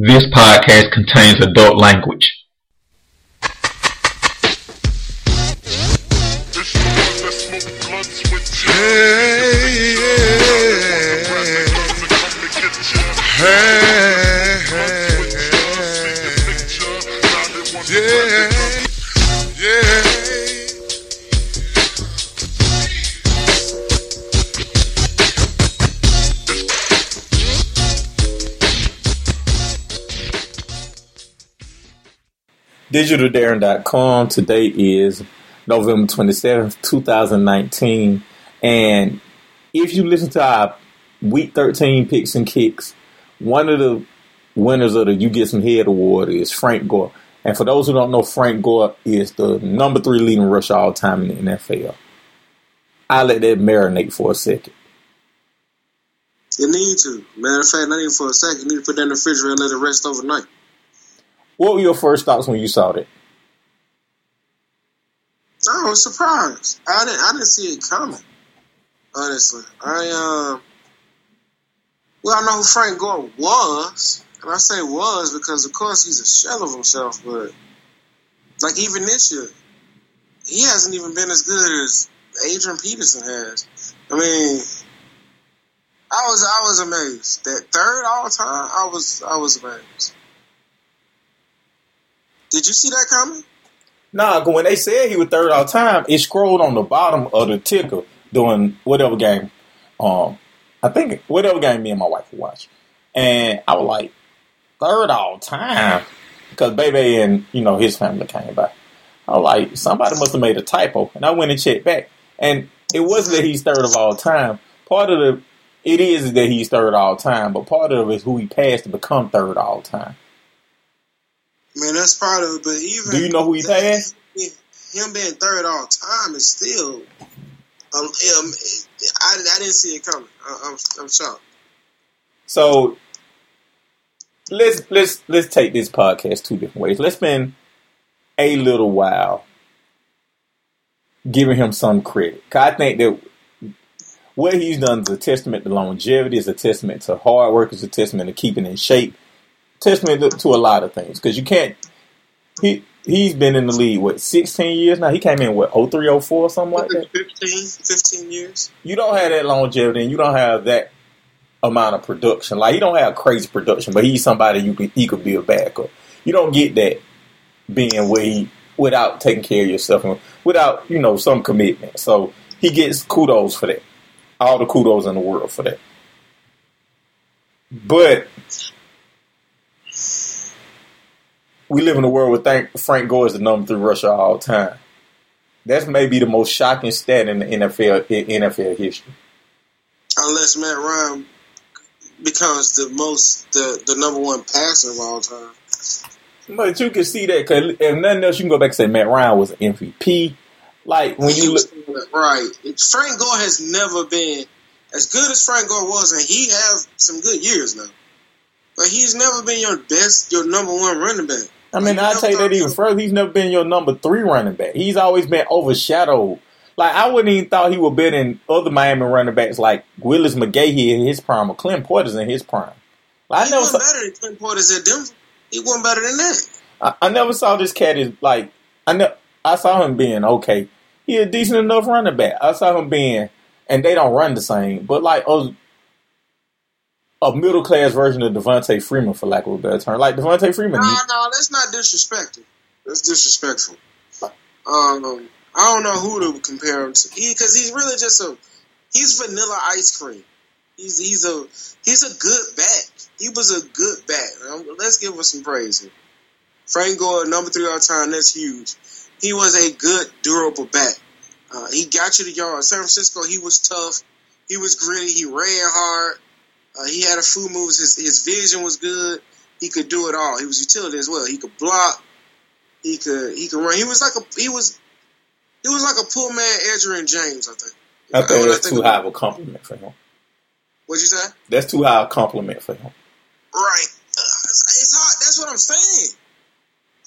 This podcast contains adult language. DigitalDarren.com. Today is November 27th, 2019. And if you listen to our week 13 picks and kicks, one of the winners of the You Get Some Head award is Frank Gore. And for those who don't know, Frank Gore is the number three leading rusher all time in the NFL. I'll let that marinate for a second. You need to. Matter of fact, not even for a second. You need to put that in the refrigerator and let it rest overnight. What were your first thoughts when you saw that? I was surprised. I didn't. I didn't see it coming. Honestly, I um. Well, I know who Frank Gore was, and I say was because, of course, he's a shell of himself. But like even this year, he hasn't even been as good as Adrian Peterson has. I mean, I was I was amazed that third all time. I was I was amazed. Did you see that coming? Nah, when they said he was third all time, it scrolled on the bottom of the ticker during whatever game. Um, I think whatever game me and my wife watch, and I was like, third all time, because baby and you know his family came by. I was like, somebody must have made a typo, and I went and checked back, and it wasn't that he's third of all time. Part of the it is that he's third all time, but part of it is who he passed to become third all time. Man, that's part of it. But even Do you know who he passed? Him being third all time is still. Um, um, I, I didn't see it coming. I, I'm I'm shocked. So let's let's let's take this podcast two different ways. Let's spend a little while giving him some credit. I think that what he's done is a testament to longevity, is a testament to hard work, is a testament to keeping in shape, testament to, to a lot of things. Because you can't. He he's been in the league what 16 years now. He came in what 03, 04 or something like that. 15, 15 years. You don't have that longevity, and you don't have that amount of production. Like he don't have crazy production, but he's somebody you could he could be a backup. You don't get that being where he without taking care of yourself and without you know some commitment. So he gets kudos for that. All the kudos in the world for that. But we live in a world where Frank Gore is the number three rusher of all time. That's maybe the most shocking stat in the NFL in NFL history. Unless Matt Ryan becomes the most the, the number one passer of all time. But you can see that because if nothing else, you can go back and say Matt Ryan was an MVP. Like when you look, right, Frank Gore has never been as good as Frank Gore was, and he have some good years now. But he's never been your best, your number one running back. I mean, I take that even further. He's never been your number three running back. He's always been overshadowed. Like I wouldn't even thought he would be in other Miami running backs like Willis McGahee in his prime or Clint Portis in his prime. Like, he I never wasn't saw, better than Clint Portis at Denver. He wasn't better than that. I, I never saw this cat as like I ne- I saw him being okay. He a decent enough running back. I saw him being, and they don't run the same, but like a, a middle class version of Devonta Freeman, for lack of a better term. Like Devonta Freeman. No, no, that's not disrespectful. That's disrespectful. Um, I don't know who to compare him to, because he, he's really just a he's vanilla ice cream. He's he's a he's a good back. He was a good back. Um, let's give him some praise here. Frank Gore, number three all time, that's huge. He was a good, durable back. Uh, he got you the yard. San Francisco, he was tough. He was gritty. He ran hard. Uh, he had a few moves. His, his vision was good. He could do it all. He was utility as well. He could block. He could he could run. He was like a he was he was like a pull man Edgerrin James. I think. I think that's I think too high of a compliment for him. What'd you say? That's too high a compliment for him. Right. Uh, it's hard. That's what I'm saying.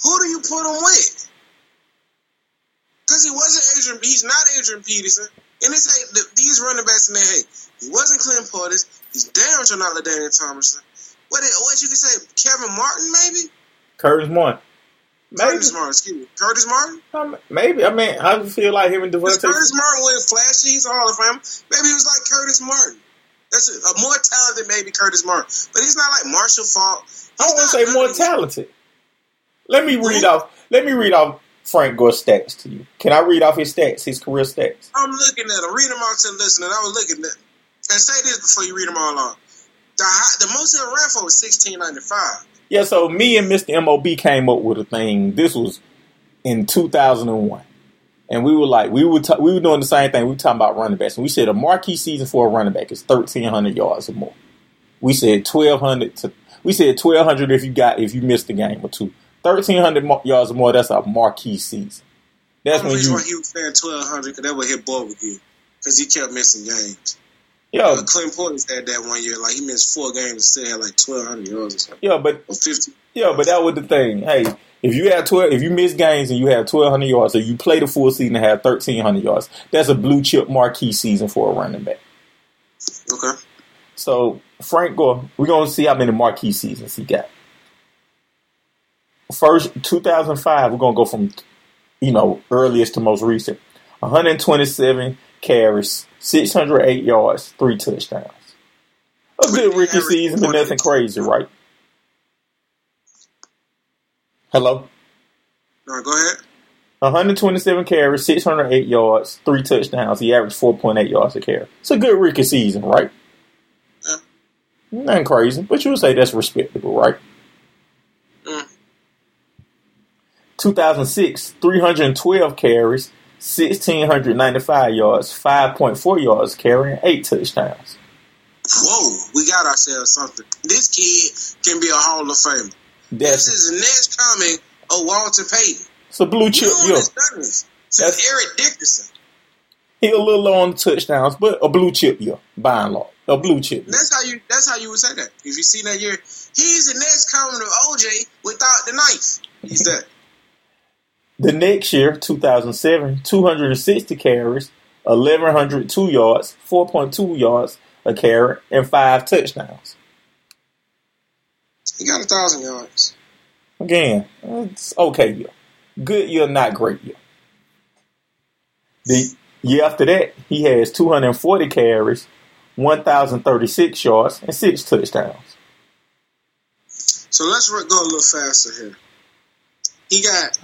Who do you put him with? Because he wasn't Adrian. He's not Adrian Peterson. And it's hey, the, these running backs in there. Hey, he wasn't Clint Portis. He's damn sure not LaDainian Tomlinson. What what you can say? Kevin Martin, maybe. Curtis Martin. Maybe. Curtis Martin, excuse me. Curtis Martin? Um, Maybe. I mean, I feel like him and Devonta. Curtis Martin wasn't flashy. He's a Hall of Fame. Maybe he was like Curtis Martin. That's a, a more talented maybe Curtis Martin. But he's not like Marshall Faulk. I don't want to say more talented. Let me read off. Let me read off Frank Gore's stats to you. Can I read off his stats, his career stats? I'm looking at them. Read them out to the listener. I was looking at them. And say this before you read them all off. The, high, the most he ran for was 1695. Yeah. So me and Mr. Mob came up with a thing. This was in 2001, and we were like, we were we were doing the same thing. We were talking about running backs, and we said a marquee season for a running back is 1300 yards or more. We said 1200 to. We said 1200 if you got if you missed a game or two. 1300 mar- yards or more. That's a marquee season. That's when you. why he was saying 1200 because that would hit ball with you Because he kept missing games. Yeah, Uh, Clint Portis had that one year. Like, he missed four games and still had like 1200 yards or something. yeah, but Or 50. Yeah, but that was the thing. Hey, if you have twelve, if you miss games and you have twelve hundred yards, or you play the full season and have thirteen hundred yards, that's a blue chip marquee season for a running back. Okay. So Frank Gore, we're gonna see how many marquee seasons he got. First, two thousand five, we're gonna go from you know earliest to most recent. One hundred twenty-seven carries, six hundred eight yards, three touchdowns. A good rookie season, but nothing crazy, right? Hello. Right, go ahead. 127 carries, 608 yards, three touchdowns. He averaged 4.8 yards a carry. It's a good rookie season, right? Yeah. Nothing crazy, but you would say that's respectable, right? Mm. 2006, 312 carries, 1,695 yards, 5.4 yards carrying, eight touchdowns. Whoa, we got ourselves something. This kid can be a Hall of Famer. This is the next coming of Walter Payton. it's a blue chip. No one Yeah, has done this That's- since Eric Dickerson. he a little low on the touchdowns, but a blue chip year, by and large, a blue chip. That's how you. That's how you would say that. If you see that year, he's the next coming of OJ without the knife. He's that. The next year, 2007, 260 carries, 1,102 yards, 4.2 yards a carry, and five touchdowns. He got a thousand yards. Again, it's okay year. Good year, not great year. The year after that, he has 240 carries, 1,036 yards, and six touchdowns. So let's go a little faster here. He got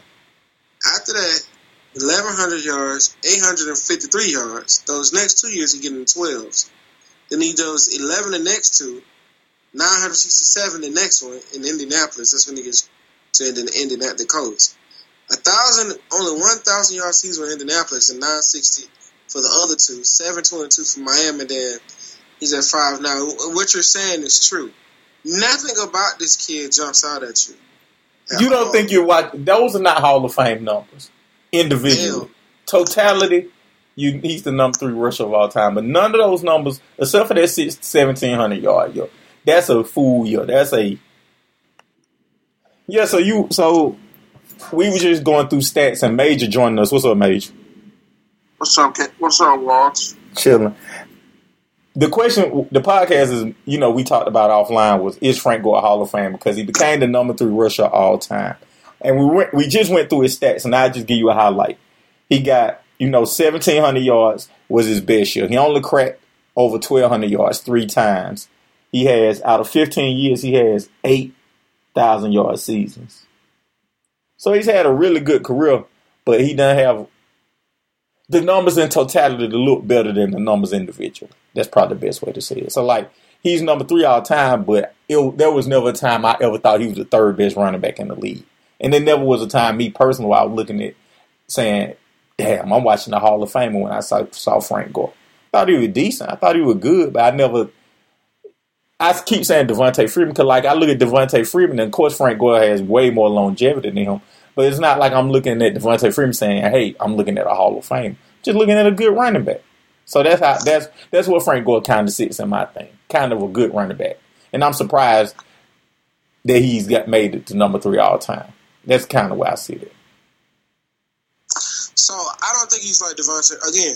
after that. 1,100 yards, 853 yards. Those next two years, he getting 12s. Then he does 11 the next two, 967 the next one in Indianapolis. That's when he gets to Indian, Indian the Colts. A thousand, only 1,000 yard season with Indianapolis and 960 for the other two, 722 for Miami. Then he's at five now. What you're saying is true. Nothing about this kid jumps out at you. You don't think you're watching? Those are not Hall of Fame numbers. Individually, Hell. totality, you he's the number three rusher of all time. But none of those numbers, except for that six, 1700 yard year, that's a fool year. That's a yeah. So you so we were just going through stats and Major joining us. What's up, Major? What's up? What's up, Walsh? Chilling. The question, the podcast is, you know, we talked about offline was is Frank Gore a Hall of Fame because he became the number three rusher all time, and we went, we just went through his stats, and I just give you a highlight. He got, you know, seventeen hundred yards was his best year. He only cracked over twelve hundred yards three times. He has out of fifteen years, he has eight thousand yard seasons. So he's had a really good career, but he doesn't have the numbers in totality to look better than the numbers individually. That's probably the best way to say it. So, like, he's number three all time, but it, there was never a time I ever thought he was the third best running back in the league. And there never was a time, me personally, I was looking at saying, damn, I'm watching the Hall of Famer when I saw, saw Frank Gore. I thought he was decent. I thought he was good, but I never. I keep saying Devonta Freeman because, like, I look at Devonta Freeman, and of course, Frank Gore has way more longevity than him. But it's not like I'm looking at Devonta Freeman saying, "Hey, I'm looking at a Hall of Fame." Just looking at a good running back. So that's how that's that's what Frank Gore kind of sits in my thing, kind of a good running back. And I'm surprised that he's got made it to number three all time. That's kind of where I see it. So I don't think he's like Devonta. Again,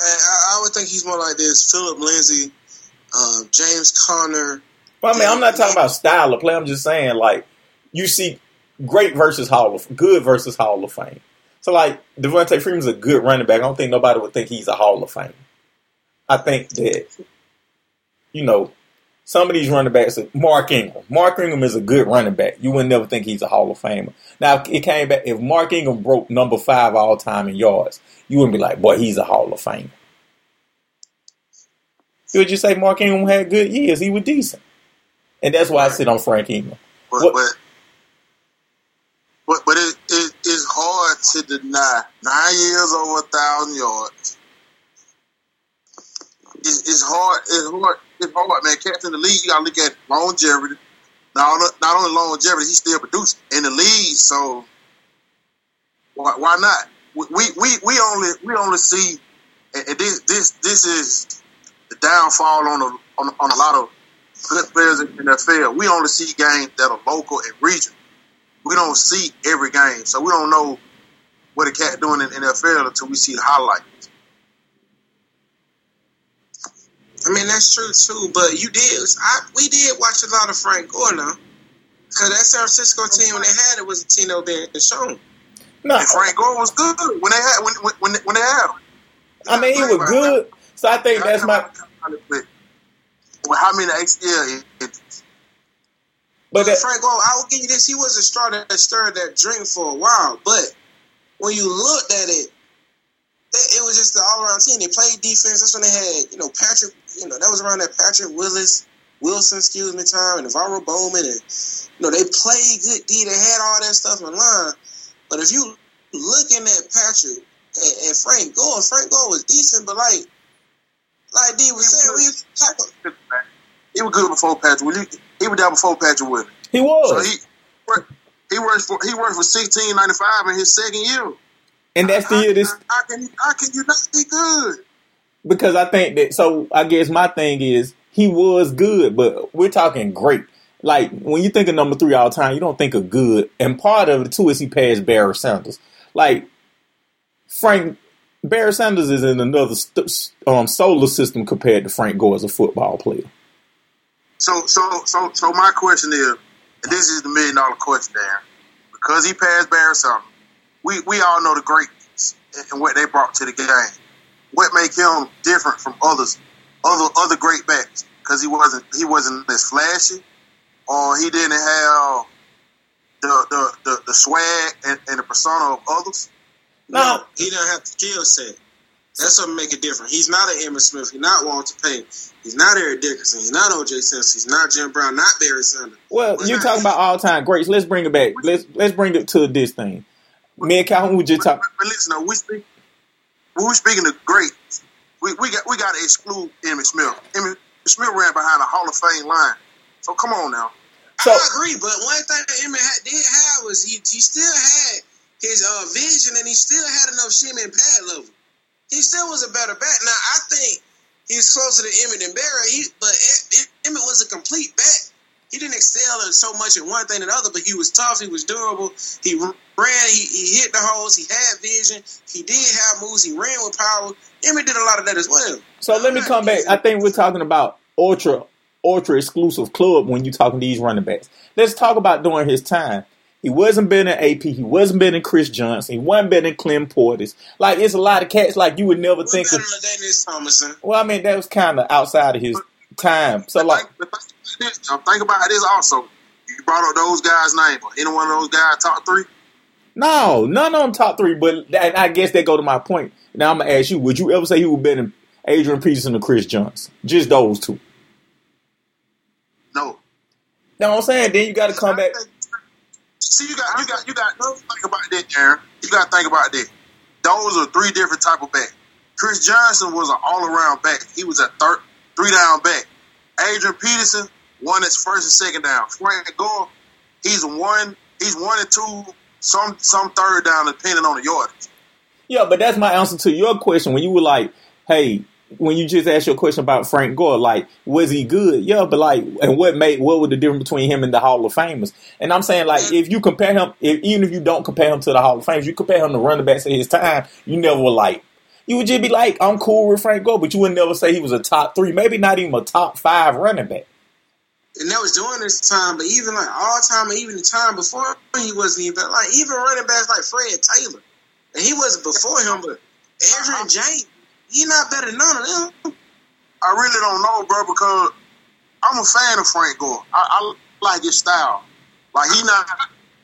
I, I, I would think he's more like this: Philip Lindsay, uh, James Conner, Well, I mean, I'm not talking about style of play. I'm just saying, like, you see great versus Hall of good versus Hall of Fame. So, like, Devonta Freeman's a good running back. I don't think nobody would think he's a Hall of Fame. I think that, you know, some of these running backs, Mark Ingram. Mark Ingram is a good running back. You would never think he's a Hall of Famer. Now, it came back, if Mark Ingram broke number five all time in yards, you wouldn't be like, boy, he's a Hall of Famer. You would just say Mark Ingram had good years. He was decent. And that's why I sit on Frank Ingram. But, What- but, but, but it, it, it's hard to deny nine years over a thousand yards. It's, it's hard. It's hard. It's hard, man. Cats in the league, you got to look at longevity. Not, only- not only longevity, he's still producing in the league. So why, why not? We, we we only we only see and this this this is the downfall on a on, on a lot of good players in the NFL. We only see games that are local and regional. We don't see every game, so we don't know what a cat doing in the NFL until we see the highlights. I mean, that's true too. But you did. I, we did watch a lot of Frank Gore now. Because that San Francisco team, when they had it, was a team that was being shown. No, And Frank Gore was good when they had when when when, when they had him. I mean, he was good. So I think that's my. Well, how many ACL injuries? But that, Frank Gore, I will give you this. He was a straw that stirred that drink for a while. But when you looked at it, they- it was just the all around team. They played defense. That's when they had, you know, Patrick, you know, that was around that Patrick Willis, Wilson, excuse me, time, and NaVorro Bowman. And, you know, they played good D. They had all that stuff in line. But if you looking at Patrick and, and Frank Gore, Frank Gore was decent, but like, like D was saying, we tackle. He was good before Patrick. He was there before Patrick Willie. he was. So he worked- he worked for he worked for sixteen ninety five in his second year. and that's the year this. How can how can you not be good? because I think that so I guess my thing is he was good, but we're talking great. Like when you think of number three all the time, you don't think of good, and part of it too is he passed Barry Sanders. Like Frank Barry Sanders is in another st- um, solar system compared to Frank Gore as a football player. So so so so my question is, and this is the million dollar question, Dan, because he passed Barry something, We we all know the greatness and what they brought to the game. What make him different from others, other other great backs? Because he wasn't he wasn't as flashy, or he didn't have the the the, the swag and, and the persona of others. No. he didn't have the skill set. That's what make it different. He's not an Emmitt Smith. He's not Walter Payton. He's not Eric Dickerson. He's not O.J. Simpson. He's not Jim Brown. Not Barry Sanders. Well, you talking about all time greats. Let's bring it back. Let's let's bring it to this thing. Me and Calhoun we just But, talk. but listen, though, we speak when we speaking of greats, we, we got we got to exclude Emmitt Smith. Emmitt Smith ran behind a Hall of Fame line. So come on now. So I agree, but one thing had, did have was he he still had his uh, vision and he still had enough shimmy and pad level. He still was a better back. Now I think he's closer to Emmitt than Barry. He, but Emmitt was a complete back. He didn't excel in so much in one thing the other, but he was tough. He was durable. He ran. He, he hit the holes. He had vision. He did have moves. He ran with power. Emmitt did a lot of that as well. So let me come back. I think we're talking about ultra ultra exclusive club when you're talking these running backs. Let's talk about during his time. He wasn't better than AP. He wasn't better than Chris Johnson. He wasn't better than Clint Portis. Like it's a lot of cats like you would never think of. Dennis Thomason. Well, I mean that was kind of outside of his time. So like, think, about this. Now, think about this also. You brought up those guys' name. Any one of those guys top three? no, none of them top three. But that, I guess that go to my point. Now I'm gonna ask you: Would you ever say he would better than Adrian Peterson or Chris Johnson? Just those two. No. You know what I'm saying? Then you got to come back. See, you got you got you got to think about that, Aaron. You got to think about that. Those are three different type of back. Chris Johnson was an all around back. He was a third three down back. Adrian Peterson won his first and second down. Frank Gore, he's one he's one and two, some some third down depending on the yardage. Yeah, but that's my answer to your question when you were like, "Hey, when you just asked your question about Frank Gore, like, was he good? Yeah, but like, and what made what was the difference between him and the Hall of Famers? And I'm saying, like, if you compare him, if, even if you don't compare him to the Hall of Famers, you compare him to running backs at his time, you never were like, you would just be like, I'm cool with Frank Gore, but you would never say he was a top three, maybe not even a top five running back. and that was during this time. But even like all time, and even the time before, he wasn't even like even running backs like Fred Taylor, and he wasn't before him. But Edgerrin James, he not better than none of them. I really don't know, bro, because I'm a fan of Frank Gore. I, I like his style. Like he not,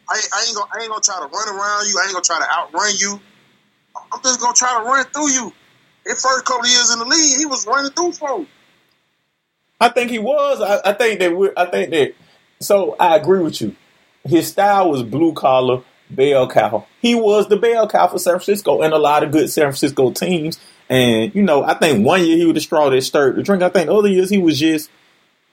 I, I ain't gonna, I ain't gonna try to run around you. I ain't gonna try to outrun you. I'm just gonna try to run through you. His first couple of years in the league, he was running through folks. I think he was. I, I think that. we I think that. So I agree with you. His style was blue collar, bell cow. He was the bell cow for San Francisco and a lot of good San Francisco teams. And you know, I think one year he was the straw that stirred the drink. I think other years he was just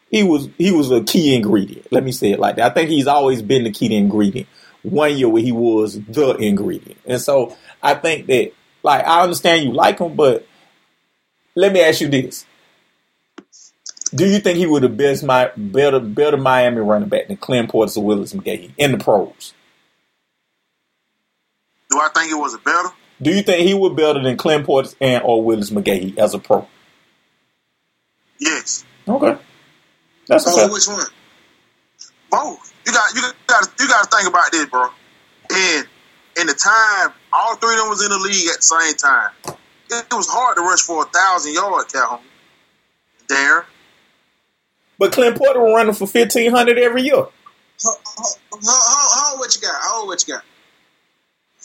he was he was a key ingredient. Let me say it like that. I think he's always been the key ingredient. One year where he was the ingredient, and so I think that like I understand you like him, but let me ask you this: Do you think he would have best my better better Miami running back than Clint Portis or Willis McGahee in the pros? Do I think it was a better? Do you think he would better than Clint Portis and or Willis McGahee as a pro? Yes. Okay, that's okay. which one? Both. You got you got you got to think about this, bro. And in the time, all three of them was in the league at the same time. It, it was hard to rush for a thousand yards, Calhoun. There. But Clint Portis was running for fifteen hundred every year. Hold what you got. Hold what you got.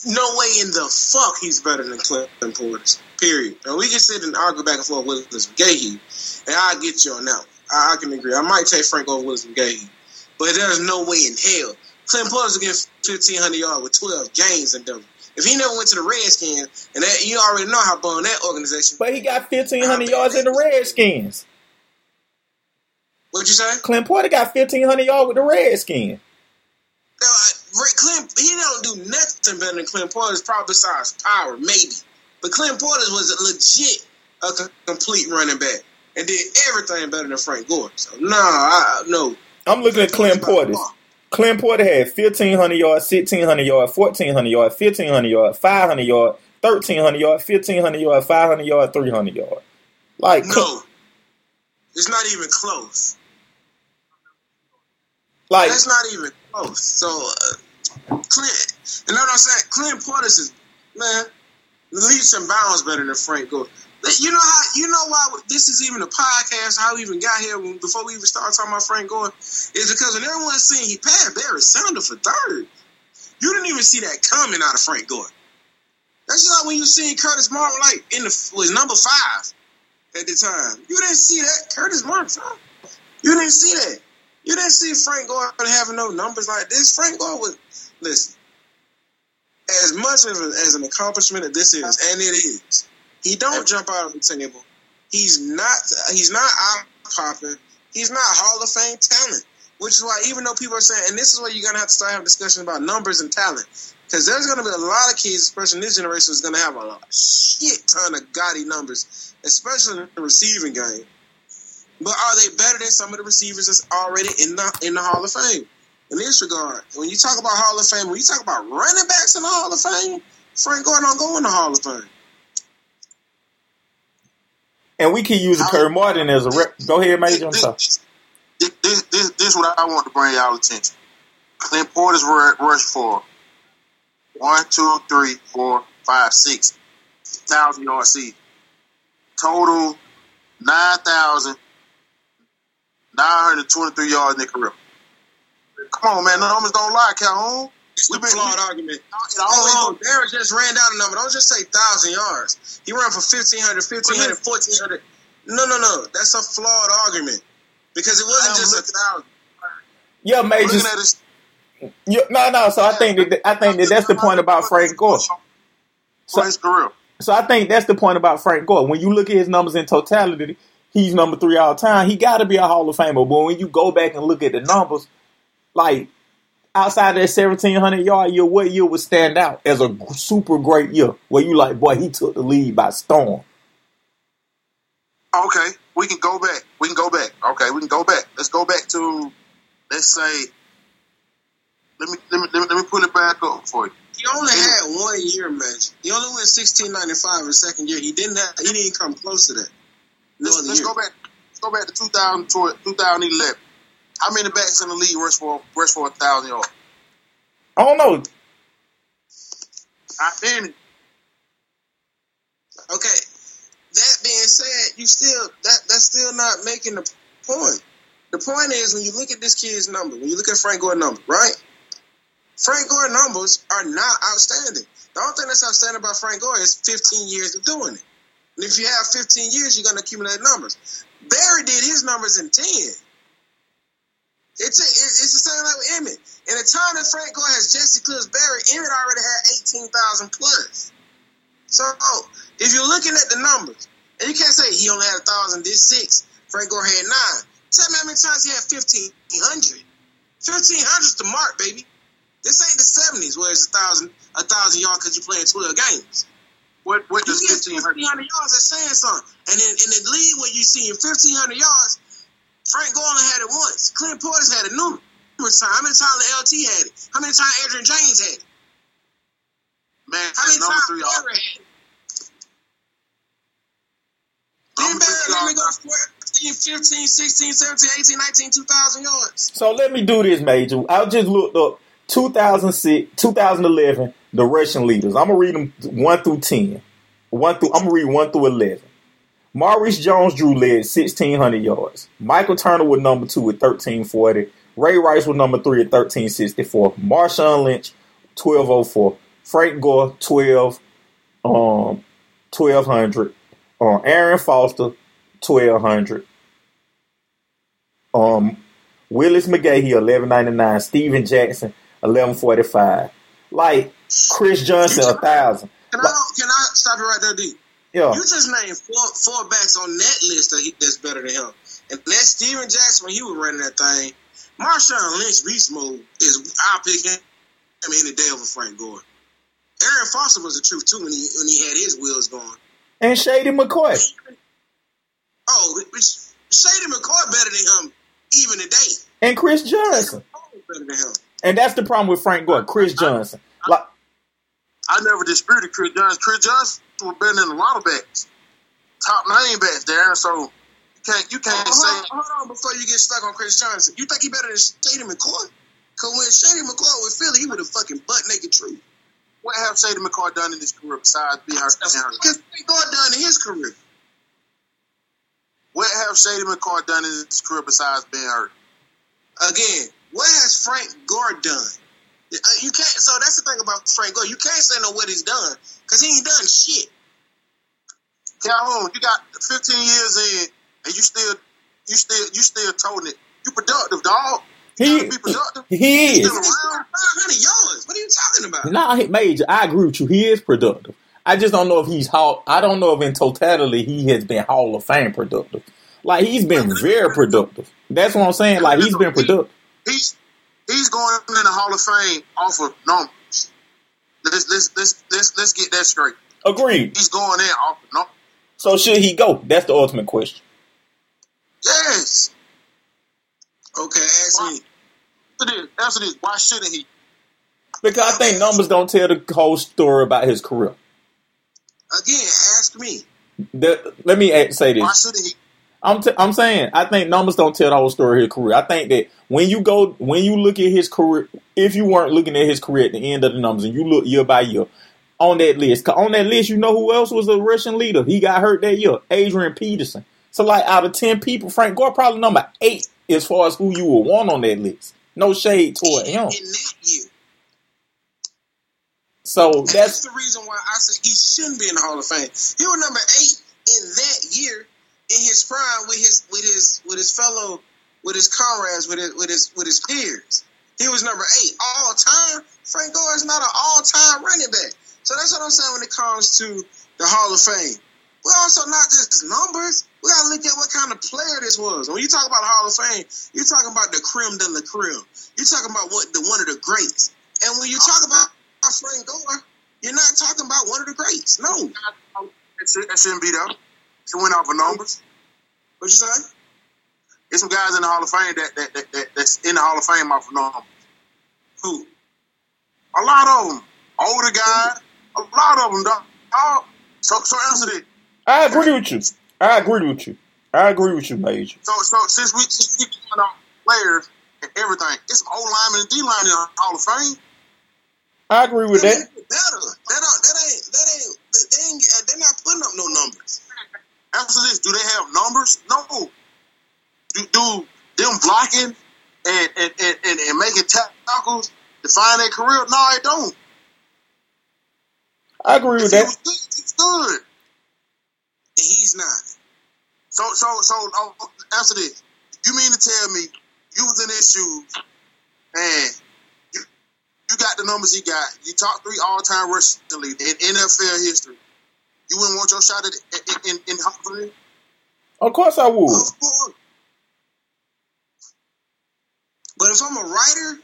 No way in the fuck he's better than Clinton Portis. Period. And we can sit and argue back and forth with Willis McGahee, and I'll get you on that. I, I can agree. I might take Frank over Willis McGahee, but there's no way in hell Clinton Portis get 1,500 yards with 12 games in them. If he never went to the Redskins, and that, you already know how bum that organization. But he got fifteen hundred yards in the Redskins. What'd you say? Clint Portis got fifteen hundred yards with the Redskins. Uh, Rick Clint, he don't do nothing better than Clint Portis, probably besides power, maybe. But Clint Portis was a legit a complete running back and did everything better than Frank Gore. So no, I no. I'm looking at Clint Portis. Clint Portis had 1,500 yards, 1,600 yards, 1,400 yards, 1,500 yards, 500 yards, 1,300 yards, 1,500 yards, 500 yards, 300 yards. Like, No, it's not even close. like That's not even close. So uh, Clint, you know what I'm saying? Clint Portis is man leaps and bounds better than Frank Gore. You know how you know why this is even a podcast? How we even got here before we even started talking about Frank Gore is because when everyone's saying he passed Barry Sanders for third, you didn't even see that coming out of Frank Gore. That's just like when you seen Curtis Martin like in the was number five at the time. You didn't see that Curtis Martin. You didn't see that. You didn't see Frank Gore having no numbers like this. Frank Gore was listen. As much as, as an accomplishment that this is, and it is, he don't jump out of the table. He's not. He's not eye popping. He's not Hall of Fame talent. Which is why, even though people are saying, and this is where you're gonna have to start having discussions about numbers and talent, because there's gonna be a lot of kids, especially in this generation, is gonna have a lot, shit ton of gaudy numbers, especially in the receiving game. But are they better than some of the receivers that's already in the in the Hall of Fame? In this regard, when you talk about Hall of Fame, when you talk about running backs in the Hall of Fame, Frank Gore don't go in the Hall of Fame. and we keep using Curtis Martin as a rep. Go ahead, Major. I'm sorry. This, this, this, this, is what I want to bring y'all attention. Clint Portis ru- rush for one, two, three, four, five, six thousand yard season. Total nine thousand nine hundred twenty-three yards in their career. Come on, man, the numbers don't lie, Calhoun. It's We the been- flawed we- argument. It Oh, always Barrett just ran down the number. Don't just say 1,000 yards. He ran for 1,500, 1,500, 1,400. No, no, no. That's a flawed argument. Because it wasn't I'm just a thousand. Yeah, Major. looking at this. Yeah, no, no. So I think that I think that that's the point about Frank Gore. For his career. So I think that's the point about Frank Gore. When you look at his numbers in totality, he's number three all time. He got to be a Hall of Famer. But when you go back and look at the numbers, like outside that seventeen hundred yard year, what year would stand out as a super great year? Where you like, boy, he took the lead by storm. Okay, we can go back. We can go back. Okay, we can go back. Let's go back to, let's say, let me let me let me, let me put it back up for you. He only had one year match. He only went 1695 his second year. He didn't have, he didn't come close to that. Let's, let's go back. Let's go back to 2000, 2011. How many backs in the league rush for rush for a thousand yards? I don't know. Not many. Okay. That being said, you still that that's still not making the point. The point is when you look at this kid's number, when you look at Frank Gore number, right? Frank Gore numbers are not outstanding. The only thing that's outstanding about Frank Gore is 15 years of doing it. And if you have 15 years, you're going to accumulate numbers. Barry did his numbers in 10. It's a, it's the same like with Emmitt. In the time that Frank Gore has Jesse Clips Barry, Emmitt already had 18,000 plus. So if you're looking at the numbers, and you can't say he only had a thousand, did six. Frank Gore had nine. Tell me how many times he had 1,500. 1,500 is the mark, baby. This ain't the 70s where it's a thousand, a thousand yards because you're playing 12 games. What what You does get fifteen 1,500 hundred? yards, that's saying something. And then in the league where you see 1,500 yards, Frank Gore had it once. Clint Portis had it numerous times. How many times the LT had it? How many times Edgerrin James had it? Man, How many times three. Barry had it? Then Number Barry three, let me go y'all. 14, 15, 16, 17, 18, 19, 2,000 yards. So let me do this, Major. I just looked up 2006, 2011, the Russian leaders. I'm gonna read them one through ten. One through I'm gonna read one through eleven. Maurice Jones-Drew led 1,600 yards. Michael Turner was number two at 1,340. Ray Rice was number three at 1,364. Marshawn Lynch, 1,204. Frank Gore, 12, um, 1,200. Uh, Arian Foster, 1,200. Um, Willis McGahee, 1199. Steven Jackson, 1145. Like, Chris Johnson, a 1,000. Can I, can I stop you right there, D? Yeah. You just named four four backs on that list that he, that's better than him. And that's Steven Jackson when he was running that thing. Marshawn Lynch beast mode is I'll pick him I mean, any day over Frank Gore. Arian Foster was the truth too when he when he had his wheels going. And Shady McCoy. Oh, Shady McCoy better than him even today. And Chris Johnson. Better than him. And that's the problem with Frank Gore, Chris Johnson. Like, I never disputed Chris Johnson. Chris Johnson was better than a lot of backs, top nine backs, Darren. So you can't you can't Hold say on, hold on before you get stuck on Chris Johnson. You think he better than Shady McCoy? Cause when Shady McCoy was Philly, he would have fucking butt naked truth. what have Shady McCoy done in his career besides being hurt? Because Frank Gore done in his career. What have Shady McCoy done in his career besides being hurt? Again, what has Frank Gore done? Uh, You can't. So that's the thing about Frank Gore. You can't say no what he's done because he ain't done shit. Calhoun, you got 15 years in, and you still you still you still toting it. You productive, dog. You he, be productive. he is. Still around. 500 yards. What are you talking about? Nah, Major, I agree with you. He is productive. I just don't know if he's hall. I don't know if in totality he has been Hall of Fame productive. Like he's been very productive. That's what I'm saying. Like he's been productive. He's he's going in the Hall of Fame off of numbers. Let's let's let's let's, let's get that straight. Agreed. He's going in off of numbers. So should he go? That's the ultimate question. Yes. Okay, ask me. Answer this. Answer this. Why shouldn't he? Because I think numbers don't tell the whole story about his career. Again, ask me. The- let me say Why this. shouldn't he? I'm t- I'm saying I think numbers don't tell the whole story of his career. I think that when you go when you look at his career, if you weren't looking at his career at the end of the numbers and you look year by year on that list, 'cause on that list you know who else was a Russian leader? He got hurt that year, Adrian Peterson. So like out of ten people, Frank Gore probably number eight as far as who you would want on that list. No shade toward him. in that year. So that's that's the reason why I said he shouldn't be in the Hall of Fame. He was number eight in that year in his prime with his with his with his fellow with his comrades with his with his with his peers. He was number eight all time. Frank Gore is not an all time running back. So that's what I'm saying when it comes to the Hall of Fame. We're also not just numbers. We gotta look at what kind of player this was. When you talk about the Hall of Fame, you're talking about the creme de la creme. You're talking about what the one of the greats. And when you talk about Frank Gore, you're not talking about one of the greats. No. That, should, that shouldn't be there. It went off of numbers. What you say? There's some guys in the Hall of Fame that, that, that, that that's in the Hall of Fame off of numbers. Who? A lot of them. Older guys. A lot of them, dog. So, so answer this. I agree with you. I agree with you. I agree with you, Major. So, so since we since we going on, players and everything. It's O lineman and D lineman in the Hall of Fame. I agree with That that. ain't better. That, don't, that ain't that ain't they ain't they're not putting up no numbers. After this, do they have numbers? No. Do, do them blocking and and, and, and, and making tackles define their career? No, they don't. I agree with If he that. was good, he's good. And he's not. So so so oh, answer this. You mean to tell me you was in his shoes and you, you got the numbers he got, you top three all time rushing league in NFL history. You wouldn't want your shot at in in, in Hall of course I would. Of course. But if I'm a writer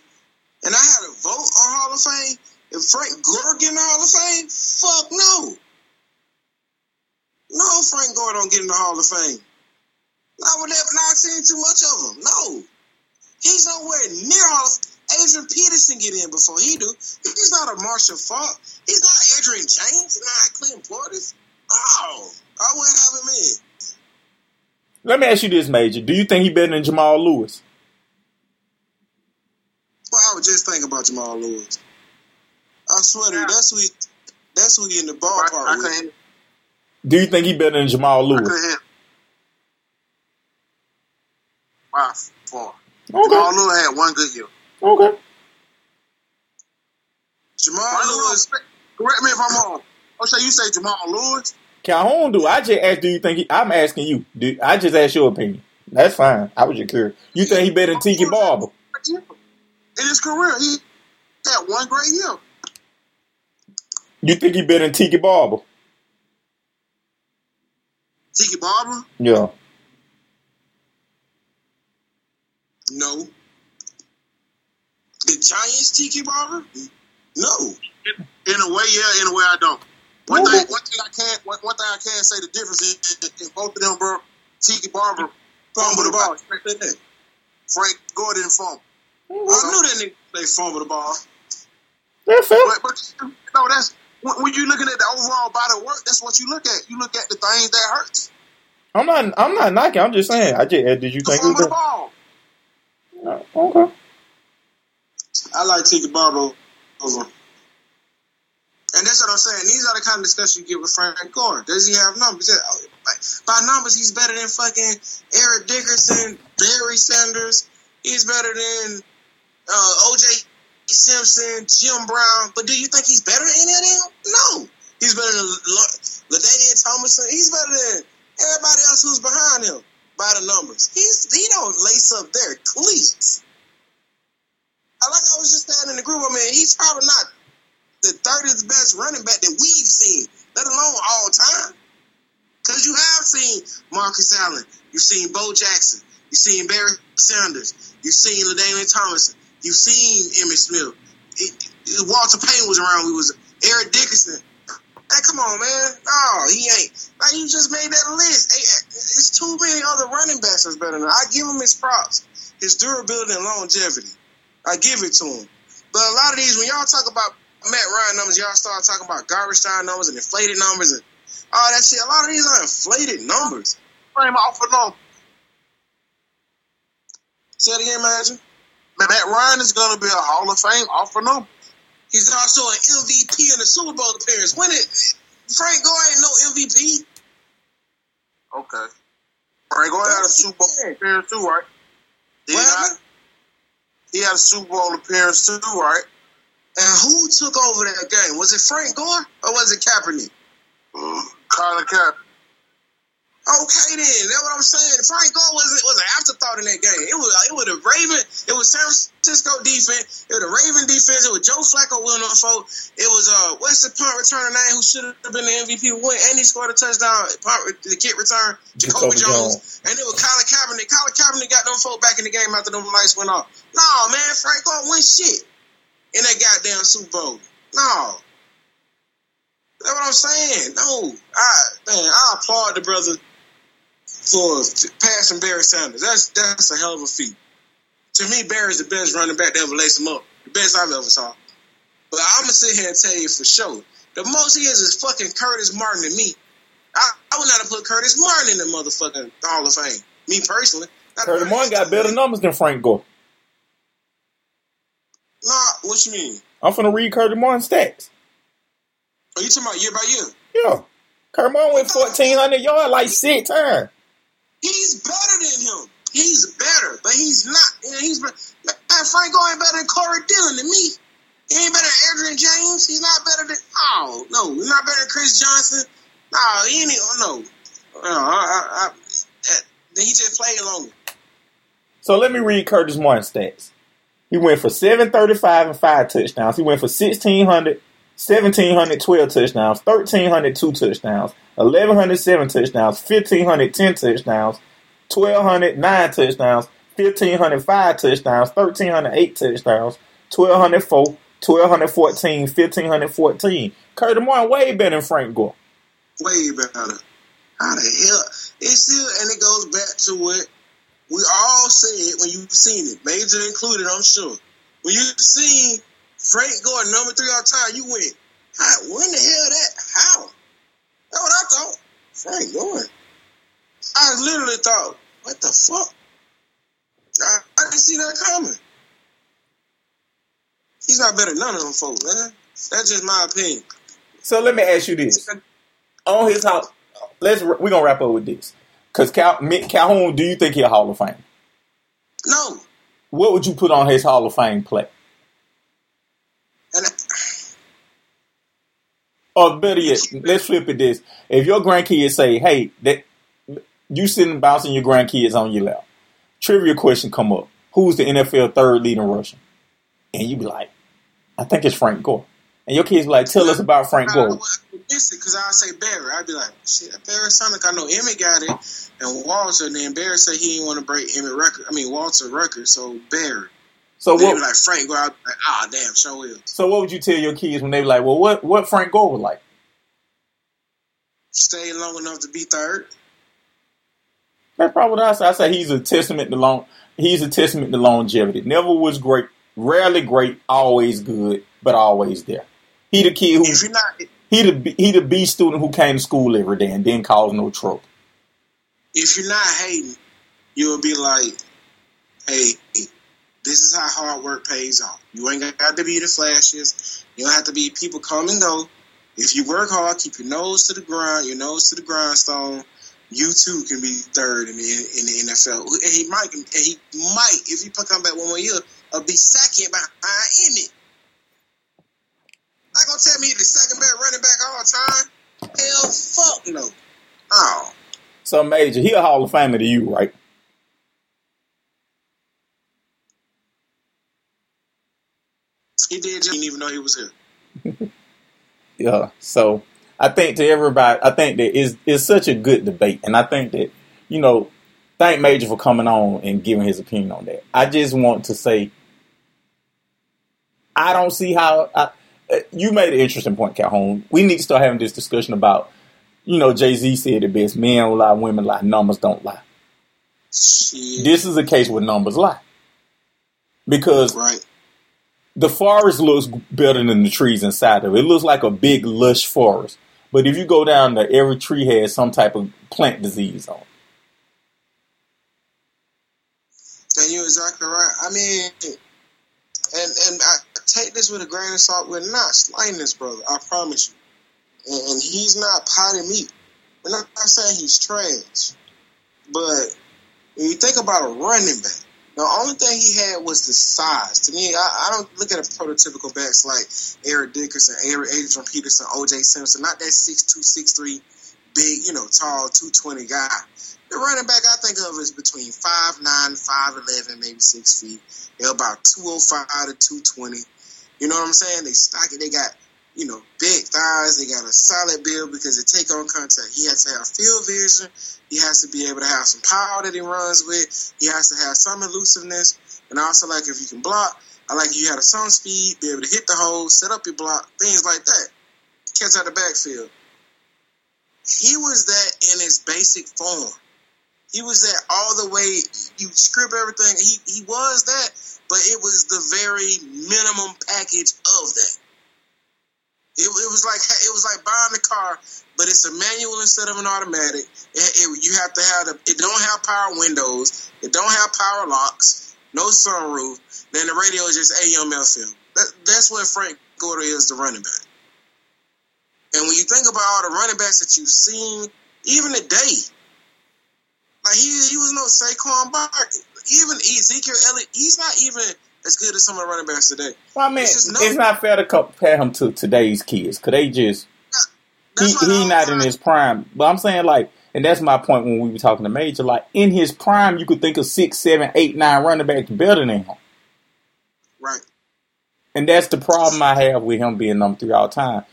and I had a vote on Hall of Fame, if Frank Gore get in the Hall of Fame, fuck no. No, Frank Gore don't get in the Hall of Fame. Not with that, not seeing too much of him. No. He's nowhere near Hall of Adrian Peterson get in before he do. He's not a Marshall Faulk. He's not Edgerrin James. He's not Clinton Portis. Oh, I wouldn't have him in. Let me ask you this, Major. Do you think he better than Jamal Lewis? Well, I was just thinking about Jamal Lewis. I swear to you, that's who he, that's who he in the I, ballpark I with. Do you think he better than Jamal Lewis? By far. Okay. Jamal Lewis had one good year. Okay. Jamal Right, Lewis, Correct me if I'm wrong. Oh, so you say Jamal Lewis? Calhoun do. I just asked, do you think he, I'm asking you. Do, I just asked your opinion. That's fine. I was just curious. You think he better than Tiki Barber? In his career, he had one great year. You think he better than Tiki Barber? Tiki Barber? Yeah. no. The Giants, Tiki Barber? No. In a way, yeah. In a way, I don't. One Okay. thing, one thing I can't, one, one thing I can say the difference is in, in both of them, bro. Tiki Barber Fumble the ball. Frank Gore didn't fumble. I knew that nigga play fumble the ball. That's fair. But, but no, that's when, when you looking at the overall body of work. That's what you look at. You look at the things that hurts. I'm not. I'm not knocking. I'm just saying. I just. Did you The think he fumble the was ball. better? Okay. I like Tiki Barber over. And that's what I'm saying. These are the kind of discussion you get with Frank Gore. Does he have numbers? Oh, By numbers, he's better than fucking Eric Dickerson, Barry Sanders. He's better than uh, O.J. Simpson, Jim Brown. But do you think he's better than any of them? No. He's better than LaDainian Tomlinson. He's better than everybody else who's behind him by the numbers. He's he don't lace up their cleats. I like I was just saying in the group, I mean, he's probably not the 30th best running back that we've seen, let alone all time. Because you have seen Marcus Allen, you've seen Bo Jackson, you've seen Barry Sanders, you've seen LaDainian Tomlinson, you've seen Emmitt Smith. It, it- Walter Payton was around. We was Eric Dickerson. Hey, come on, man. No, he ain't. Like you just made that list. Hey, it's too many other running backs that's better than. I give him his props, his durability and longevity. I give it to him. But a lot of these, when y'all talk about Matt Ryan numbers, y'all start talking about garbage time numbers and inflated numbers and all that shit. A lot of these are inflated numbers. Frame off for no. Say it again, imagine. Matt Ryan is going to be a Hall of Fame off for no. He's also an MVP in the Super Bowl appearance. When it Frank Gore ain't no MVP. Okay. Frank Gore had a Super Bowl appearance too, right? Did What? He had a Super Bowl appearance too, right? And who took over that game? Was it Frank Gore or was it Kaepernick? Mm, Colin Kaepernick. Okay, then that's what I'm saying. Frank Gore was it was an afterthought in that game. It was it was a Raven. It was San Francisco defense. It was a Raven defense. It was Joe Flacco winning on folk. It was uh what's the punt returner name who should have been the MVP win and he scored a touchdown punt the kick return Jacoby, Jacoby Jones. Jones. and it was Colin Kaepernick. Colin Kaepernick got them folk back in the game after them lights went off. No man, Frank Gore win shit in that goddamn Super Bowl. No. That's what I'm saying. No, I man, I applaud the brother for passing Barry Sanders. That's that's a hell of a feat. To me, Barry's the best running back to ever lace him up. The best I've ever saw. But I'm gonna sit here and tell you for sure. The most he is is fucking Curtis Martin to me. I, I would not have put Curtis Martin in the motherfucking Hall of Fame. Me personally. Curtis Martin got better numbers than Frank Gore. Nah, what you mean? I'm finna read Curtis Martin stats. Are you talking about year by year? Yeah. Curtis Martin went 1,400 yards like six times. He's better than him. He's better, but he's not. He's man, Frank ain't better than Corey Dillon than me. He ain't better than Edgerrin James. He's not better than oh no, he's not better than Chris Johnson. No, he ain't. No, no. I, I, I, he just played longer. So let me read Curtis Martin's stats. He went for 735 and 5 touchdowns. He went for 1,600, 1,712 touchdowns, 1,302 touchdowns, 1,107 touchdowns, 1,510 touchdowns, 1,209 touchdowns, 1,505 touchdowns, 1,308 touchdowns, 1,204, 1,214, 1,514. Curtis Martin way better than Frank Gore. way better. How the hell? It's still, and it goes back to what we all said when you've seen it, Major included, I'm sure. When you've seen Frank Gore number three all time, you win. how, when the hell that? How? That's what I thought. Frank Gore. I literally thought, what the fuck? I, I didn't see that coming. He's not better than none of them folks, man. That's just my opinion. So let me ask you this. On his house, let's we're gonna wrap up with this. Cause Cal, Mick Calhoun, do you think he a Hall of Fame? No. What would you put on his Hall of Fame play? And Or better yet, let's flip it this. If your grandkids say, hey, that you sitting bouncing your grandkids on your lap, trivia question come up. Who's the NFL third leading rusher? And you be like, I think it's Frank Gore. And your kids be like, tell us about Frank Gore. would miss it because I'd say Barry. I'd be like, shit, Barry sound like I know Emmitt got it, and Walter. And then Barry said he didn't want to break Emmitt record. I mean Walter record, so Barry. So They what like Frank. I'd be like, ah, damn, show will. so what would you tell your kids when they be like, well what what Frank Gore was like? Stay long enough to be third. That's probably what I say. I say he's a testament to long he's a testament to longevity. Never was great, rarely great, always good, but always there. He the kid who not, He the he the B student who came to school every day and didn't cause no trouble. if you're not hating, you'll be like, hey, this is how hard work pays off. You ain't got to be the flashiest. You don't have to be people come and go. If you work hard, keep your nose to the grind, your nose to the grindstone. You too can be third in the in the NFL. And he might, and he might, if he come back one more year, uh, be second behind Emmitt. Not gonna tell me the second best running back all time. Hell, fuck no. Oh, So major, he a Hall of Famer to you, right? He did. Just didn't even know he was here. Yeah. So I think to everybody, I think that is is such a good debate, and I think that you know, thank Major for coming on and giving his opinion on that. I just want to say, I don't see how. I, uh, you made an interesting point, Calhoun. We need to start having this discussion about, you know, Jay Z said it best: men lie, women lie, numbers don't lie. Shit. This is a case where numbers lie, because right. The forest looks better than the trees inside of it. It looks like a big lush forest. But if you go down there, every tree has some type of plant disease on. And you're exactly right. I mean, and and I take this with a grain of salt. We're not slighting this brother. I promise you. And, and he's not potty meat. We're not, not saying he's trash. But when you think about a running back, the only thing he had was the size. To me, I, I don't look at a prototypical backs like Eric Dickerson, Eric Adrian Peterson, OJ Simpson. Not that six two, six three, big, you know, tall, two twenty guy. The running back I think of is between 5'9", 5'11", maybe six feet. They're about two oh five to two twenty. You know what I'm saying? They stocky. They got you know big thighs. They got a solid build because they take on contact. He has to have field vision. He has to be able to have some power that he runs with. He has to have some elusiveness. And I also, like, if you can block, I like you had a some speed, be able to hit the hole, set up your block, things like that. Catch out the backfield. He was that in his basic form. He was that all the way. You script everything. He he was that, but it was the very minimum package of that. It, it was like it was like buying a car, but it's a manual instead of an automatic. It, it, you have to have the. It don't have power windows. It don't have power locks. No sunroof. Then the radio is just AM FM. That, that's what Frank Gore is, the running back. And when you think about all the running backs that you've seen, even today, like he he was no Saquon Barkley. Even Ezekiel Elliott, he's not even as good as some of the running backs today. Well, I mean, It's it's, not fair to compare him to today's kids because they just he, That's why he not in his prime. But I'm saying like, and that's my point when we were talking to Major. Like in his prime, you could think of six, seven, eight, nine running backs better than him. Right. And that's the problem I have with him being number three all time.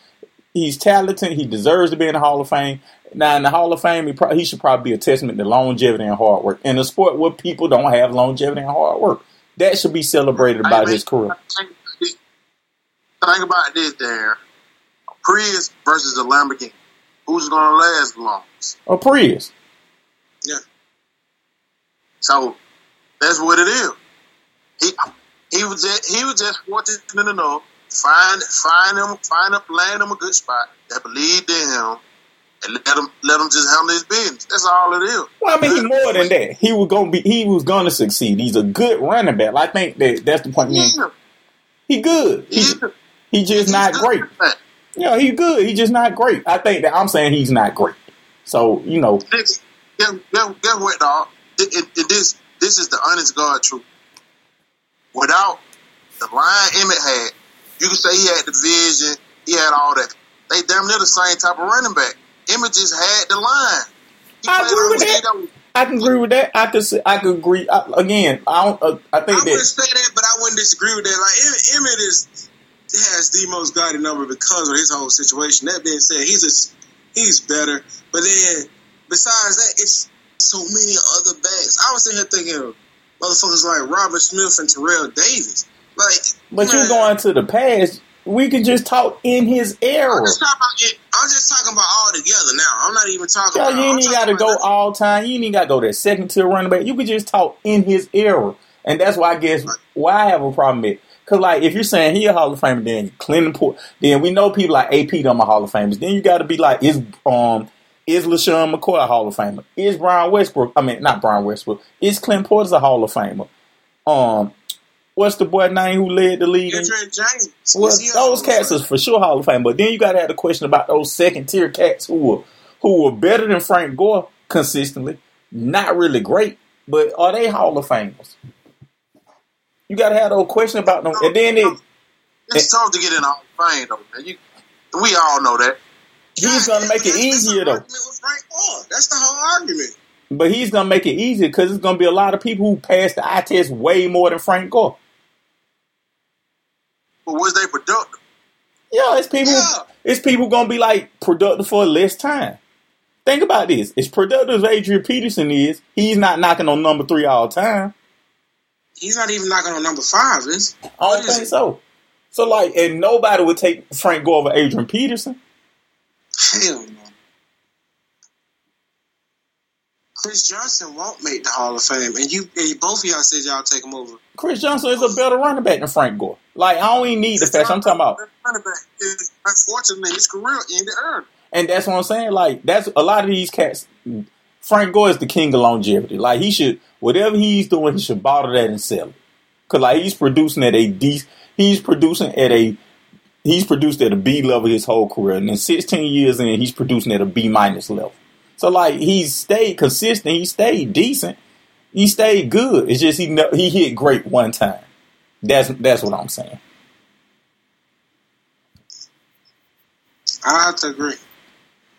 He's talented. He deserves to be in the Hall of Fame. Now, in the Hall of Fame, he, pro- he should probably be a testament to longevity and hard work. In a sport where people don't have longevity and hard work, that should be celebrated about his career. Think, about this, there. A Prius versus a Lamborghini. Who's going to last the longest? A Prius. Yeah. So that's what it is. He he was just he was just fortunate enough find find him find him land him a good spot that believed in him and let him let him just handle his business. That's all it is. Well, I mean, he more than that. He was gonna be. He was gonna succeed. He's a good running back. I think that that's the point. Yeah, He good. He, he's, he just not great. Yeah, he good. He just not great. I think that I'm saying he's not great. So you know, Guess, guess, guess, guess what, dog? It, it, it, this this is the honest God truth. Without the line Emmitt had, you can say he had the vision, he had all that. They damn near the same type of running back. Just had the line. He I agree with that. I can agree with that. I could. say- I could agree. I, again, I don't. Uh, I I think wouldn't that say that, but I wouldn't disagree with that. Like Em- Emmitt is has the most guarded number because of his whole situation. That being said, he's a, he's better. But then besides that, it's so many other backs. I was sitting here thinking of motherfuckers like Robert Smith and Terrell Davis. Like, But man, you going to the past? We can just talk in his era. I'm just, talking I'm just talking about all together now. I'm not even talking Yeah, about. you ain't got to go all time. You ain't even got to go that second tier running back. You could just talk in his era, and that's why I guess why I have a problem with. Cause like if you're saying he a Hall of Famer, then Clinton Port, then we know people like AP them are Hall of Famers. Then you got to be like is um is LeSean McCoy a Hall of Famer? Is Brian Westbrook? I mean not Brian Westbrook. Is Clint Portis a Hall of Famer? Um, what's the boy name who led the league? in- James. well, Is he a those cats is for sure Hall of Fame. But then you got to have the question about those second tier cats who were who were better than Frank Gore consistently, not really great, but are they Hall of Famers? You got to have those question about them, and then it, It's tough to get in Hall of Fame, though. Man. You, we all know that. he's gonna make it easier though. argument with Frank Gore. That's the whole argument. But he's gonna make it easier because it's gonna be a lot of people who pass the eye test way more than Frank Gore. But was they productive? Yeah, it's people. Yeah. It's people gonna be like productive for less time. Think about this: as productive as Adrian Peterson is, he's not knocking on number three all time. He's not even knocking on number five, is I don't think it? so. So like, and nobody would take Frank Gore over Adrian Peterson. Hell no. Chris Johnson won't make the Hall of Fame, and you, and both of y'all said y'all take him over. Chris Johnson is a better running back than Frank Gore. Like, I don't even need the fact I'm talking about, Running back Unfortunately, his career ended early. and that's what I'm saying. Like, that's a lot of these cats. Frank Gore is the king of longevity. Like, he should whatever he's doing, he should bottle that and sell it. Cause like he's producing at a D, he's producing at a he's produced at a B level his whole career, and then 16 years in, he's producing at a B minus level. So like he stayed consistent, he stayed decent, he stayed good. It's just he he hit great one time. That's that's what I'm saying. I have to agree.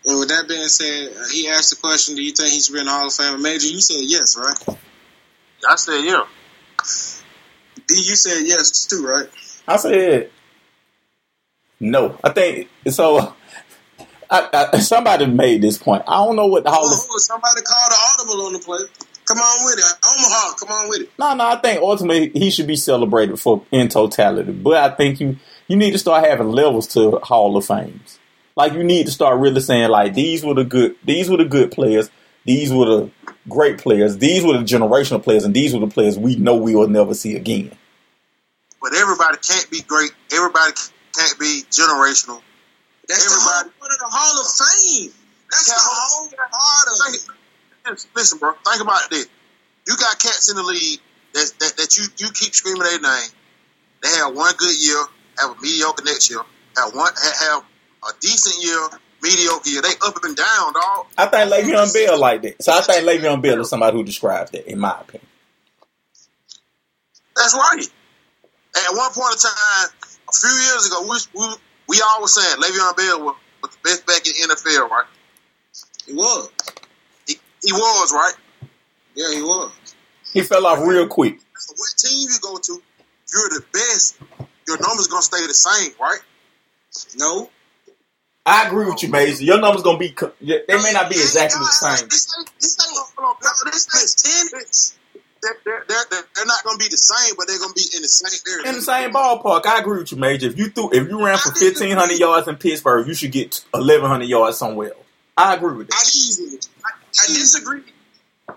And with that being said, uh, he asked the question, "Do you think he should be in the Hall of Fame?" Major, you said yes, right? I said, yeah. D, you said yes too, right? I said no. I think so. I, I, somebody made this point. I don't know what the Hall of Oh, somebody called the audible on the play. Come on with it, Omaha. Come on with it. No, no, I think ultimately he should be celebrated for in totality. But I think you you need to start having levels to Hall of Fames. Like you need to start really saying like these were the good these were the good players, these were the great players, these were the generational players, and these were the players we know we will never see again. But everybody can't be great. Everybody can't be generational. That's the whole Everybody- part of the Hall of Fame. That's Yeah, the hold- whole part of it. Listen, bro. Think about this. You got cats in the league that that, that you you keep screaming their name. They have one good year, have a mediocre next year, have one ha- have a decent year, mediocre year. They up and down, dog. I think Le'Veon Bell like that. So I think Le'Veon Bell is somebody who describes that, in my opinion. That's right. At one point in time, a few years ago, we we, we all were saying Le'Veon Bell was, was the best back in the NFL, right? He was. He, he was, right? Yeah, he was. He fell off real quick. So what team you go to, you're the best, your numbers gonna stay the same, right? No. I agree with you, Mason. Your number's gonna be. They may not be exactly the same. This ain't, this ain't, hold on, no, this ain't Tennis. They're, they're, they're, they're not gonna be the same, but they're gonna be in the same area. In the same ballpark, I agree with you, Major. If you threw, if you ran for fifteen hundred yards in Pittsburgh, you should get eleven hundred yards somewhere else. I agree with I, that. I disagree.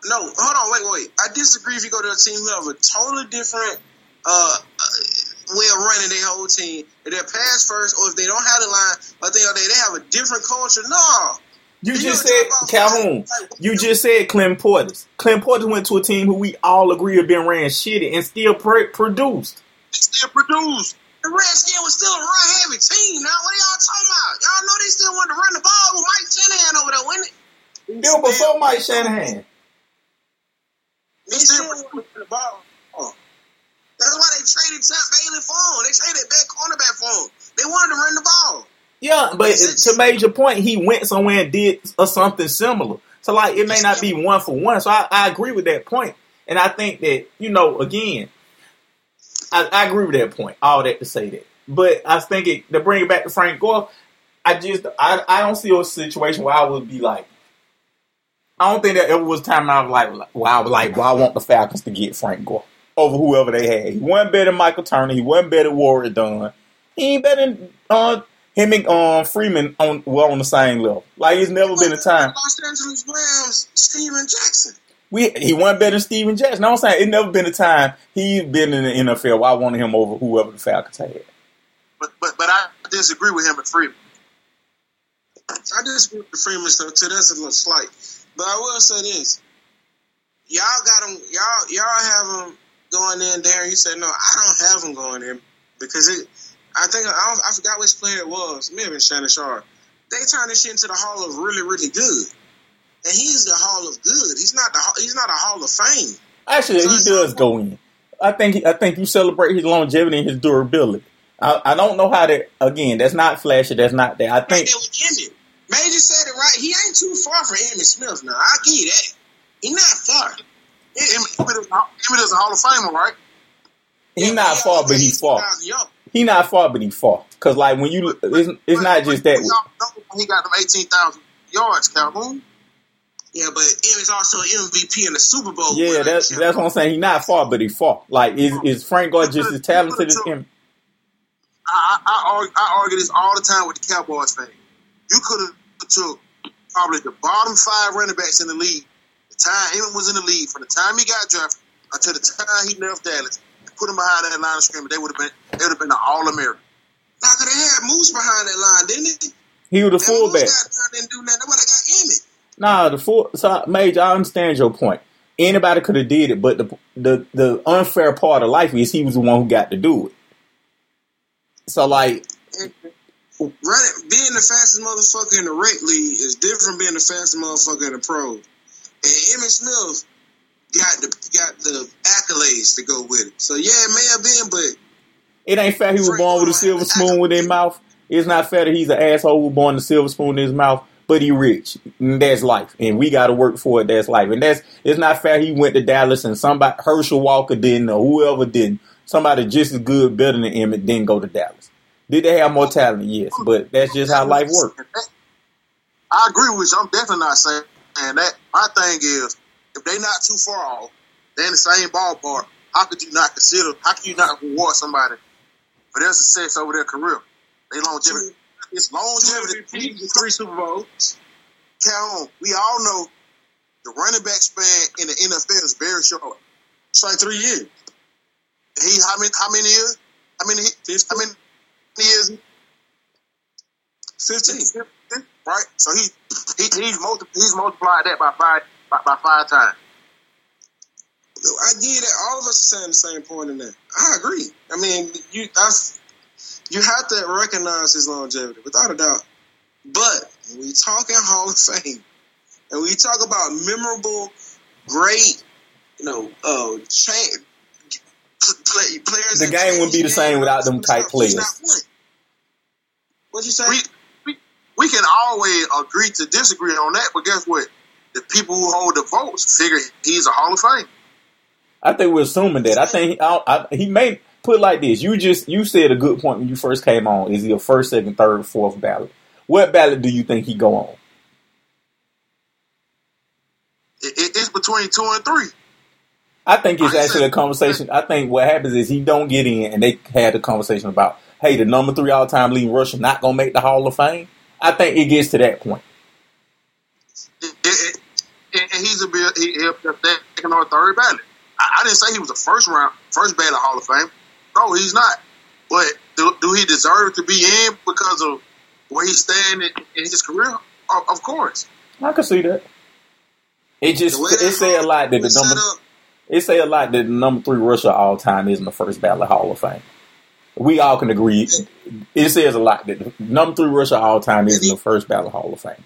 No, hold on, wait, wait. I disagree if you go to a team who have a totally different uh, uh, way of running their whole team. If they're pass first, or if they don't have the line, they, or they, they have a different culture. No. You just said what I'm talking Calhoun. You just said Clint Portis. Clint Portis went to a team who we all agree have been ran shitty and still pr- produced. They still produce. The Redskins was still a run heavy team. Now, what are y'all talking about? Y'all know they still wanted to run the ball with Mike Shanahan over there, wasn't it? They were before Mike Shanahan. They still wanted to run the ball. Oh. That's why they traded Champ Bailey for him. They traded back cornerback for him. They wanted to run. Yeah, but to major point, he went somewhere and did uh, something similar. So like, it may not be one for one. So I, I agree with that point, and I think that you know, again, I, I agree with that point. All that to say that, but I think it, to bring it back to Frank Gore, I just I, I don't see a situation where I would be like, I don't think that ever was a time I was like, well, I was like, well, I want the Falcons to get Frank Gore over whoever they had. He wasn't better than Michael Turner. He wasn't better than Warrick Dunn. He ain't better than uh, him and um, Freeman on were on the same level. Like it's never been a time Los Angeles Rams, Steven Jackson. we he wasn't better than Steven Jackson. No, I'm saying it never been a time he's been in the NFL where I wanted him over whoever the Falcons had. But but but I disagree with him and Freeman. I disagree with the Freeman stuff too. That's a little slight. But I will say this: y'all got him. Y'all y'all have him going in there. And you said no. I don't have him going in because it. I think I, don't, I forgot which player it was. It may have been Shannon Sharpe. They turned this shit into the Hall of really really good, and he's the Hall of good. He's not the he's not a Hall of Fame. Actually, he does go in. I think I think you celebrate his longevity and his durability. I, I don't know how to. again. That's not flashy. That's not that. I Right think there with Emmitt. Major said it right. He ain't too far from Emmitt Smith now. I give you that. He not far. Emmitt Emmitt is, a Hall of Famer, right? he's not far, but he's far. 6,000. He not far, but he far. Cause like when you, it's, it's not just that. when He got them eighteen thousand yards, Calhoun. Yeah, but he was also MVP in the Super Bowl. Yeah, that's that's what I'm saying. He's not far, but he far. Like is is Frank Gore just as talented as him? I, I, I, argue, I argue this all the time with the Cowboys fan. You could have took probably the bottom five running backs in the league. The time Emmitt was in the league, from the time he got drafted until the time he left Dallas, put him behind that line of scrimmage, they would have been they would have been an All American. Now, could they had Moose behind that line, didn't he? He was the And fullback. Didn't do nothing. Nobody got Emmitt. Nah, the full. So, Major, I understand your point. Anybody could have did it, but the the the unfair part of life is he was the one who got to do it. So, like, Running, being the fastest motherfucker in the rec league is different from being the fastest motherfucker in the pro. And Emmitt Smith got the got the accolades to go with it. So yeah, it may have been, but it ain't fair he was born with a silver spoon in his mouth. It's not fair that he's an asshole who was born with a silver spoon in his mouth, but he rich. And that's life, and we got to work for it. That's life, and that's it's not fair. He went to Dallas and somebody Herschel Walker didn't, or whoever didn't. Somebody just as good, better than Emmitt, didn't go to Dallas. Did they have more talent? Yes, but that's just how life works. I agree with you. I'm definitely not saying that. My thing is, if they're not too far off, they're in the same ballpark. How could you not consider? How can you not reward somebody for their success over their career? They longevity. It's longevity. Three Super Bowls. Count on. We all know the running back span in the NFL is very short. It's like three years. He how many how many years? How many how many years? 15. right? So he, he he's multi, he's multiplied that by five by, by five times. I get it. All of us are saying the same point in there. I agree. I mean, you that's you have to recognize his longevity without a doubt. But when we talking Hall of Fame, and we talk about memorable, great, you know, uh, cha- play, players. The game wouldn't be the same game, without them he's type players. not. What'd you say? We, we we can always agree to disagree on that, but guess what? The people who hold the votes figure he's a Hall of Fame. I think we're assuming that. I think I, I, he may put it like this. You just you said a good point when you first came on. Is he a first, second, third, fourth ballot? What ballot do you think he go on? It, it, it's between two and three. I think it's actually a conversation. I think what happens is he don't get in, and they had a conversation about, hey, the number three all time leading rusher not gonna make the Hall of Fame. I think it gets to that point. And and he's a bit he, he'll be a second or third ballot. I, I didn't say he was a first round first ballot Hall of Fame. No, he's not. But do, do he deserve to be in because of where he's standing in, in his career? Of, of course. I can see that. It just it say a lot that the number up, it say a lot that the number three rusher all time isn't the first ballot Hall of Fame. We all can agree. It says a lot that the number three rusher all time isn't the first ballot Hall of Fame.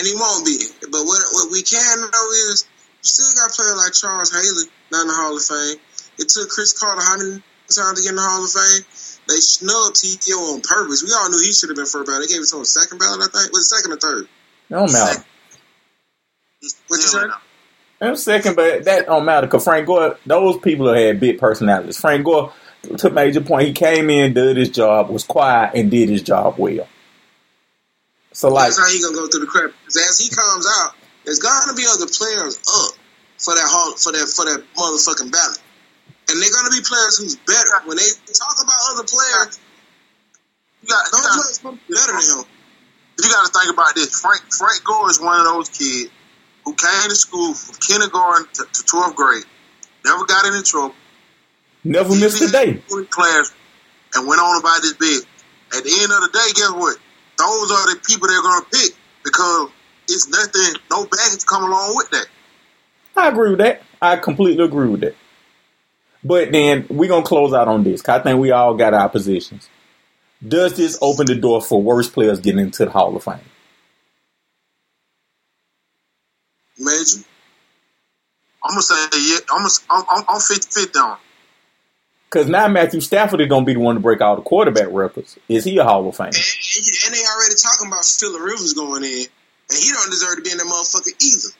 And he won't be. But what what we can know is you still got a player like Charles Haley not in the Hall of Fame. It took Cris Carter how many times to get in the Hall of Fame? They snubbed T.O. on purpose. We all knew he should have been first ballot. They gave it to him second ballot, I think. Was it second or third? No, don't matter. What you say? And second, but that don't matter because Frank Gore, those people had big personalities. Frank Gore, to major point, he came in, did his job, was quiet, and did his job well. So, like, That's how he gonna go through the crap. 'Cause As he comes out, there's gonna be other players up for that hall for that for that motherfucking ballot, and they're gonna be players who's better. When they talk about other players, You got, those players gonna better than him. you got to think about this. Frank Frank Gore is one of those kids who came to school from kindergarten to, to 12th grade, never got into trouble, never missed a day. in class, and went on about this big. At the end of the day, guess what? Those are the people they're going to pick because it's nothing, no baggage come along with that. I agree with that. I completely agree with that. But then we're gonna close out on this. 'cause I think we all got our positions. Does this open the door for worse players getting into the Hall of Fame? Major. I'm gonna say yeah. I'm gonna, I'm, I'm, I'm 50 50 on. It. Because now Matthew Stafford is gonna be the one to break all the quarterback records. Is he a Hall of Fame? And, and they already talking about Philip Rivers going in, and he don't deserve to be in that motherfucker either.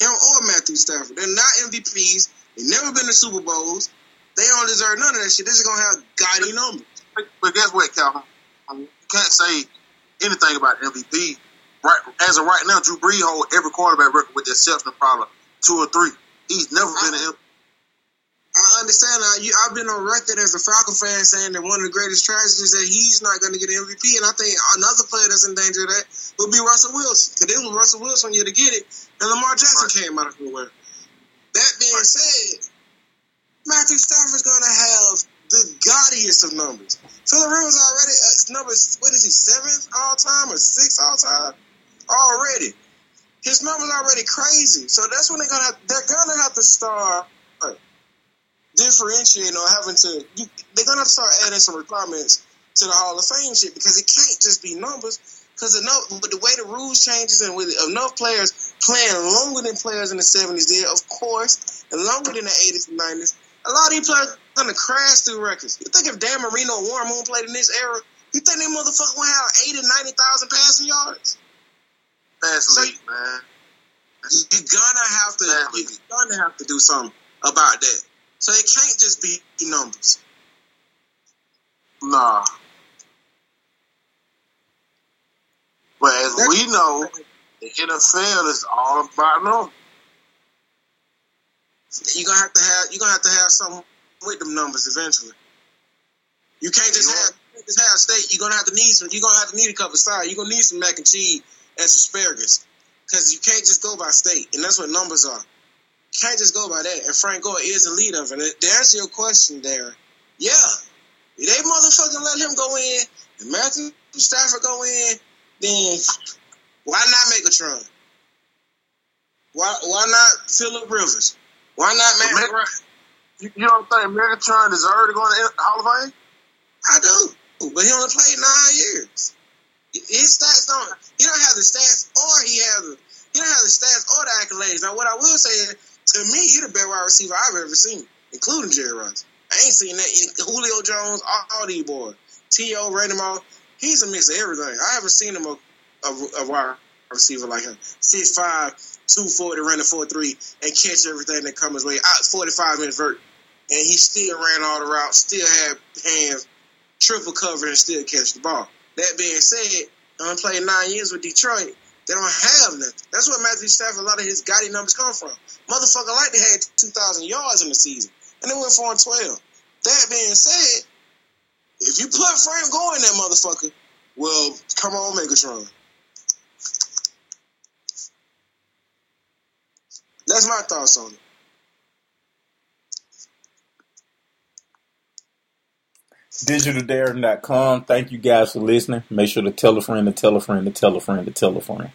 Him or Matthew Stafford. They're not MVPs. They never been to Super Bowls. They don't deserve none of that shit. This is gonna have gaudy numbers. But, but guess what, Calvin? Um, You can't say anything about MVP. Right as of right now, Drew Brees hold every quarterback record with the exception of probably two or three. He's never been an I understand. I, you, I've been on record as a Falcon fan saying that one of the greatest tragedies that he's not going to get an MVP, and I think another player that's in danger of that would be Russell Wilson because it was Russell Wilson year to get it, and Lamar Jackson Right. came out of nowhere. That being Right. said, Matthew Stafford's going to have the gaudiest of numbers. Philip Rivers already uh, numbers. What is he seventh all time or sixth all time already? His numbers already crazy. So that's when they're gonna have, they're gonna have to start differentiating or having to. You, they're gonna have to start adding some requirements to the Hall of Fame shit because it can't just be numbers. Because enough but the way the rules changes and with enough players playing longer than players in the seventies did, of course, and longer than the eighties and nineties, a lot of these players are gonna crash through records. You think if Dan Marino or Warren Moon played in this era, you think they motherfucker would have eighty, ninety thousand passing yards? fast So- league, man. You're gonna have to. You're gonna have to do something about that. So it can't just be numbers. Nah. But as That- we know, the NFL is all about numbers. You're gonna have to have. You're gonna have to have something with them numbers eventually. You can't just have you can't just have steak. You're gonna have to need some. You're gonna have to need a cup of cider. You're gonna need some mac and cheese and some asparagus because you can't just go by state, and that's what numbers are. Can't just go by that. And Frank Gore is the leader of it. To answer your question, there, yeah, if they motherfucking let him go in, and Matthew Stafford go in, then why not make Megatron? Why why not Philip Rivers? Why not Matt Ryan? You, you don't think Megatron deserved to go in the Hall of Fame? I do, but he only played nine years. His stats don't. He don't have the stats, or he has the. He don't have the stats or the accolades. Now, what I will say is, to me, you're the best wide receiver I've ever seen, including Jerry Rice. I ain't seen that. In Julio Jones, all, these boys, T.O. Moss, he's a mix of everything. I haven't seen him a, a, a wide receiver like him. 6'5", 240, run the 4-3, and catch everything that comes his way. Out 45 minutes vert. And he still ran all the routes, still had hands, triple cover, and still catch the ball. That being said, I played nine years with Detroit. They don't have nothing. That's where Matthew Stafford, a lot of his gaudy numbers come from. Motherfucker like they had 2,000 yards in the season, and they went 4 and 12. That being said, if you put Frank Gore in that motherfucker, well, come on, Megatron. That's my thoughts on it. DigitalDarren.com. Thank you guys for listening. Make sure to tell a friend to tell a friend to tell a friend to tell a friend.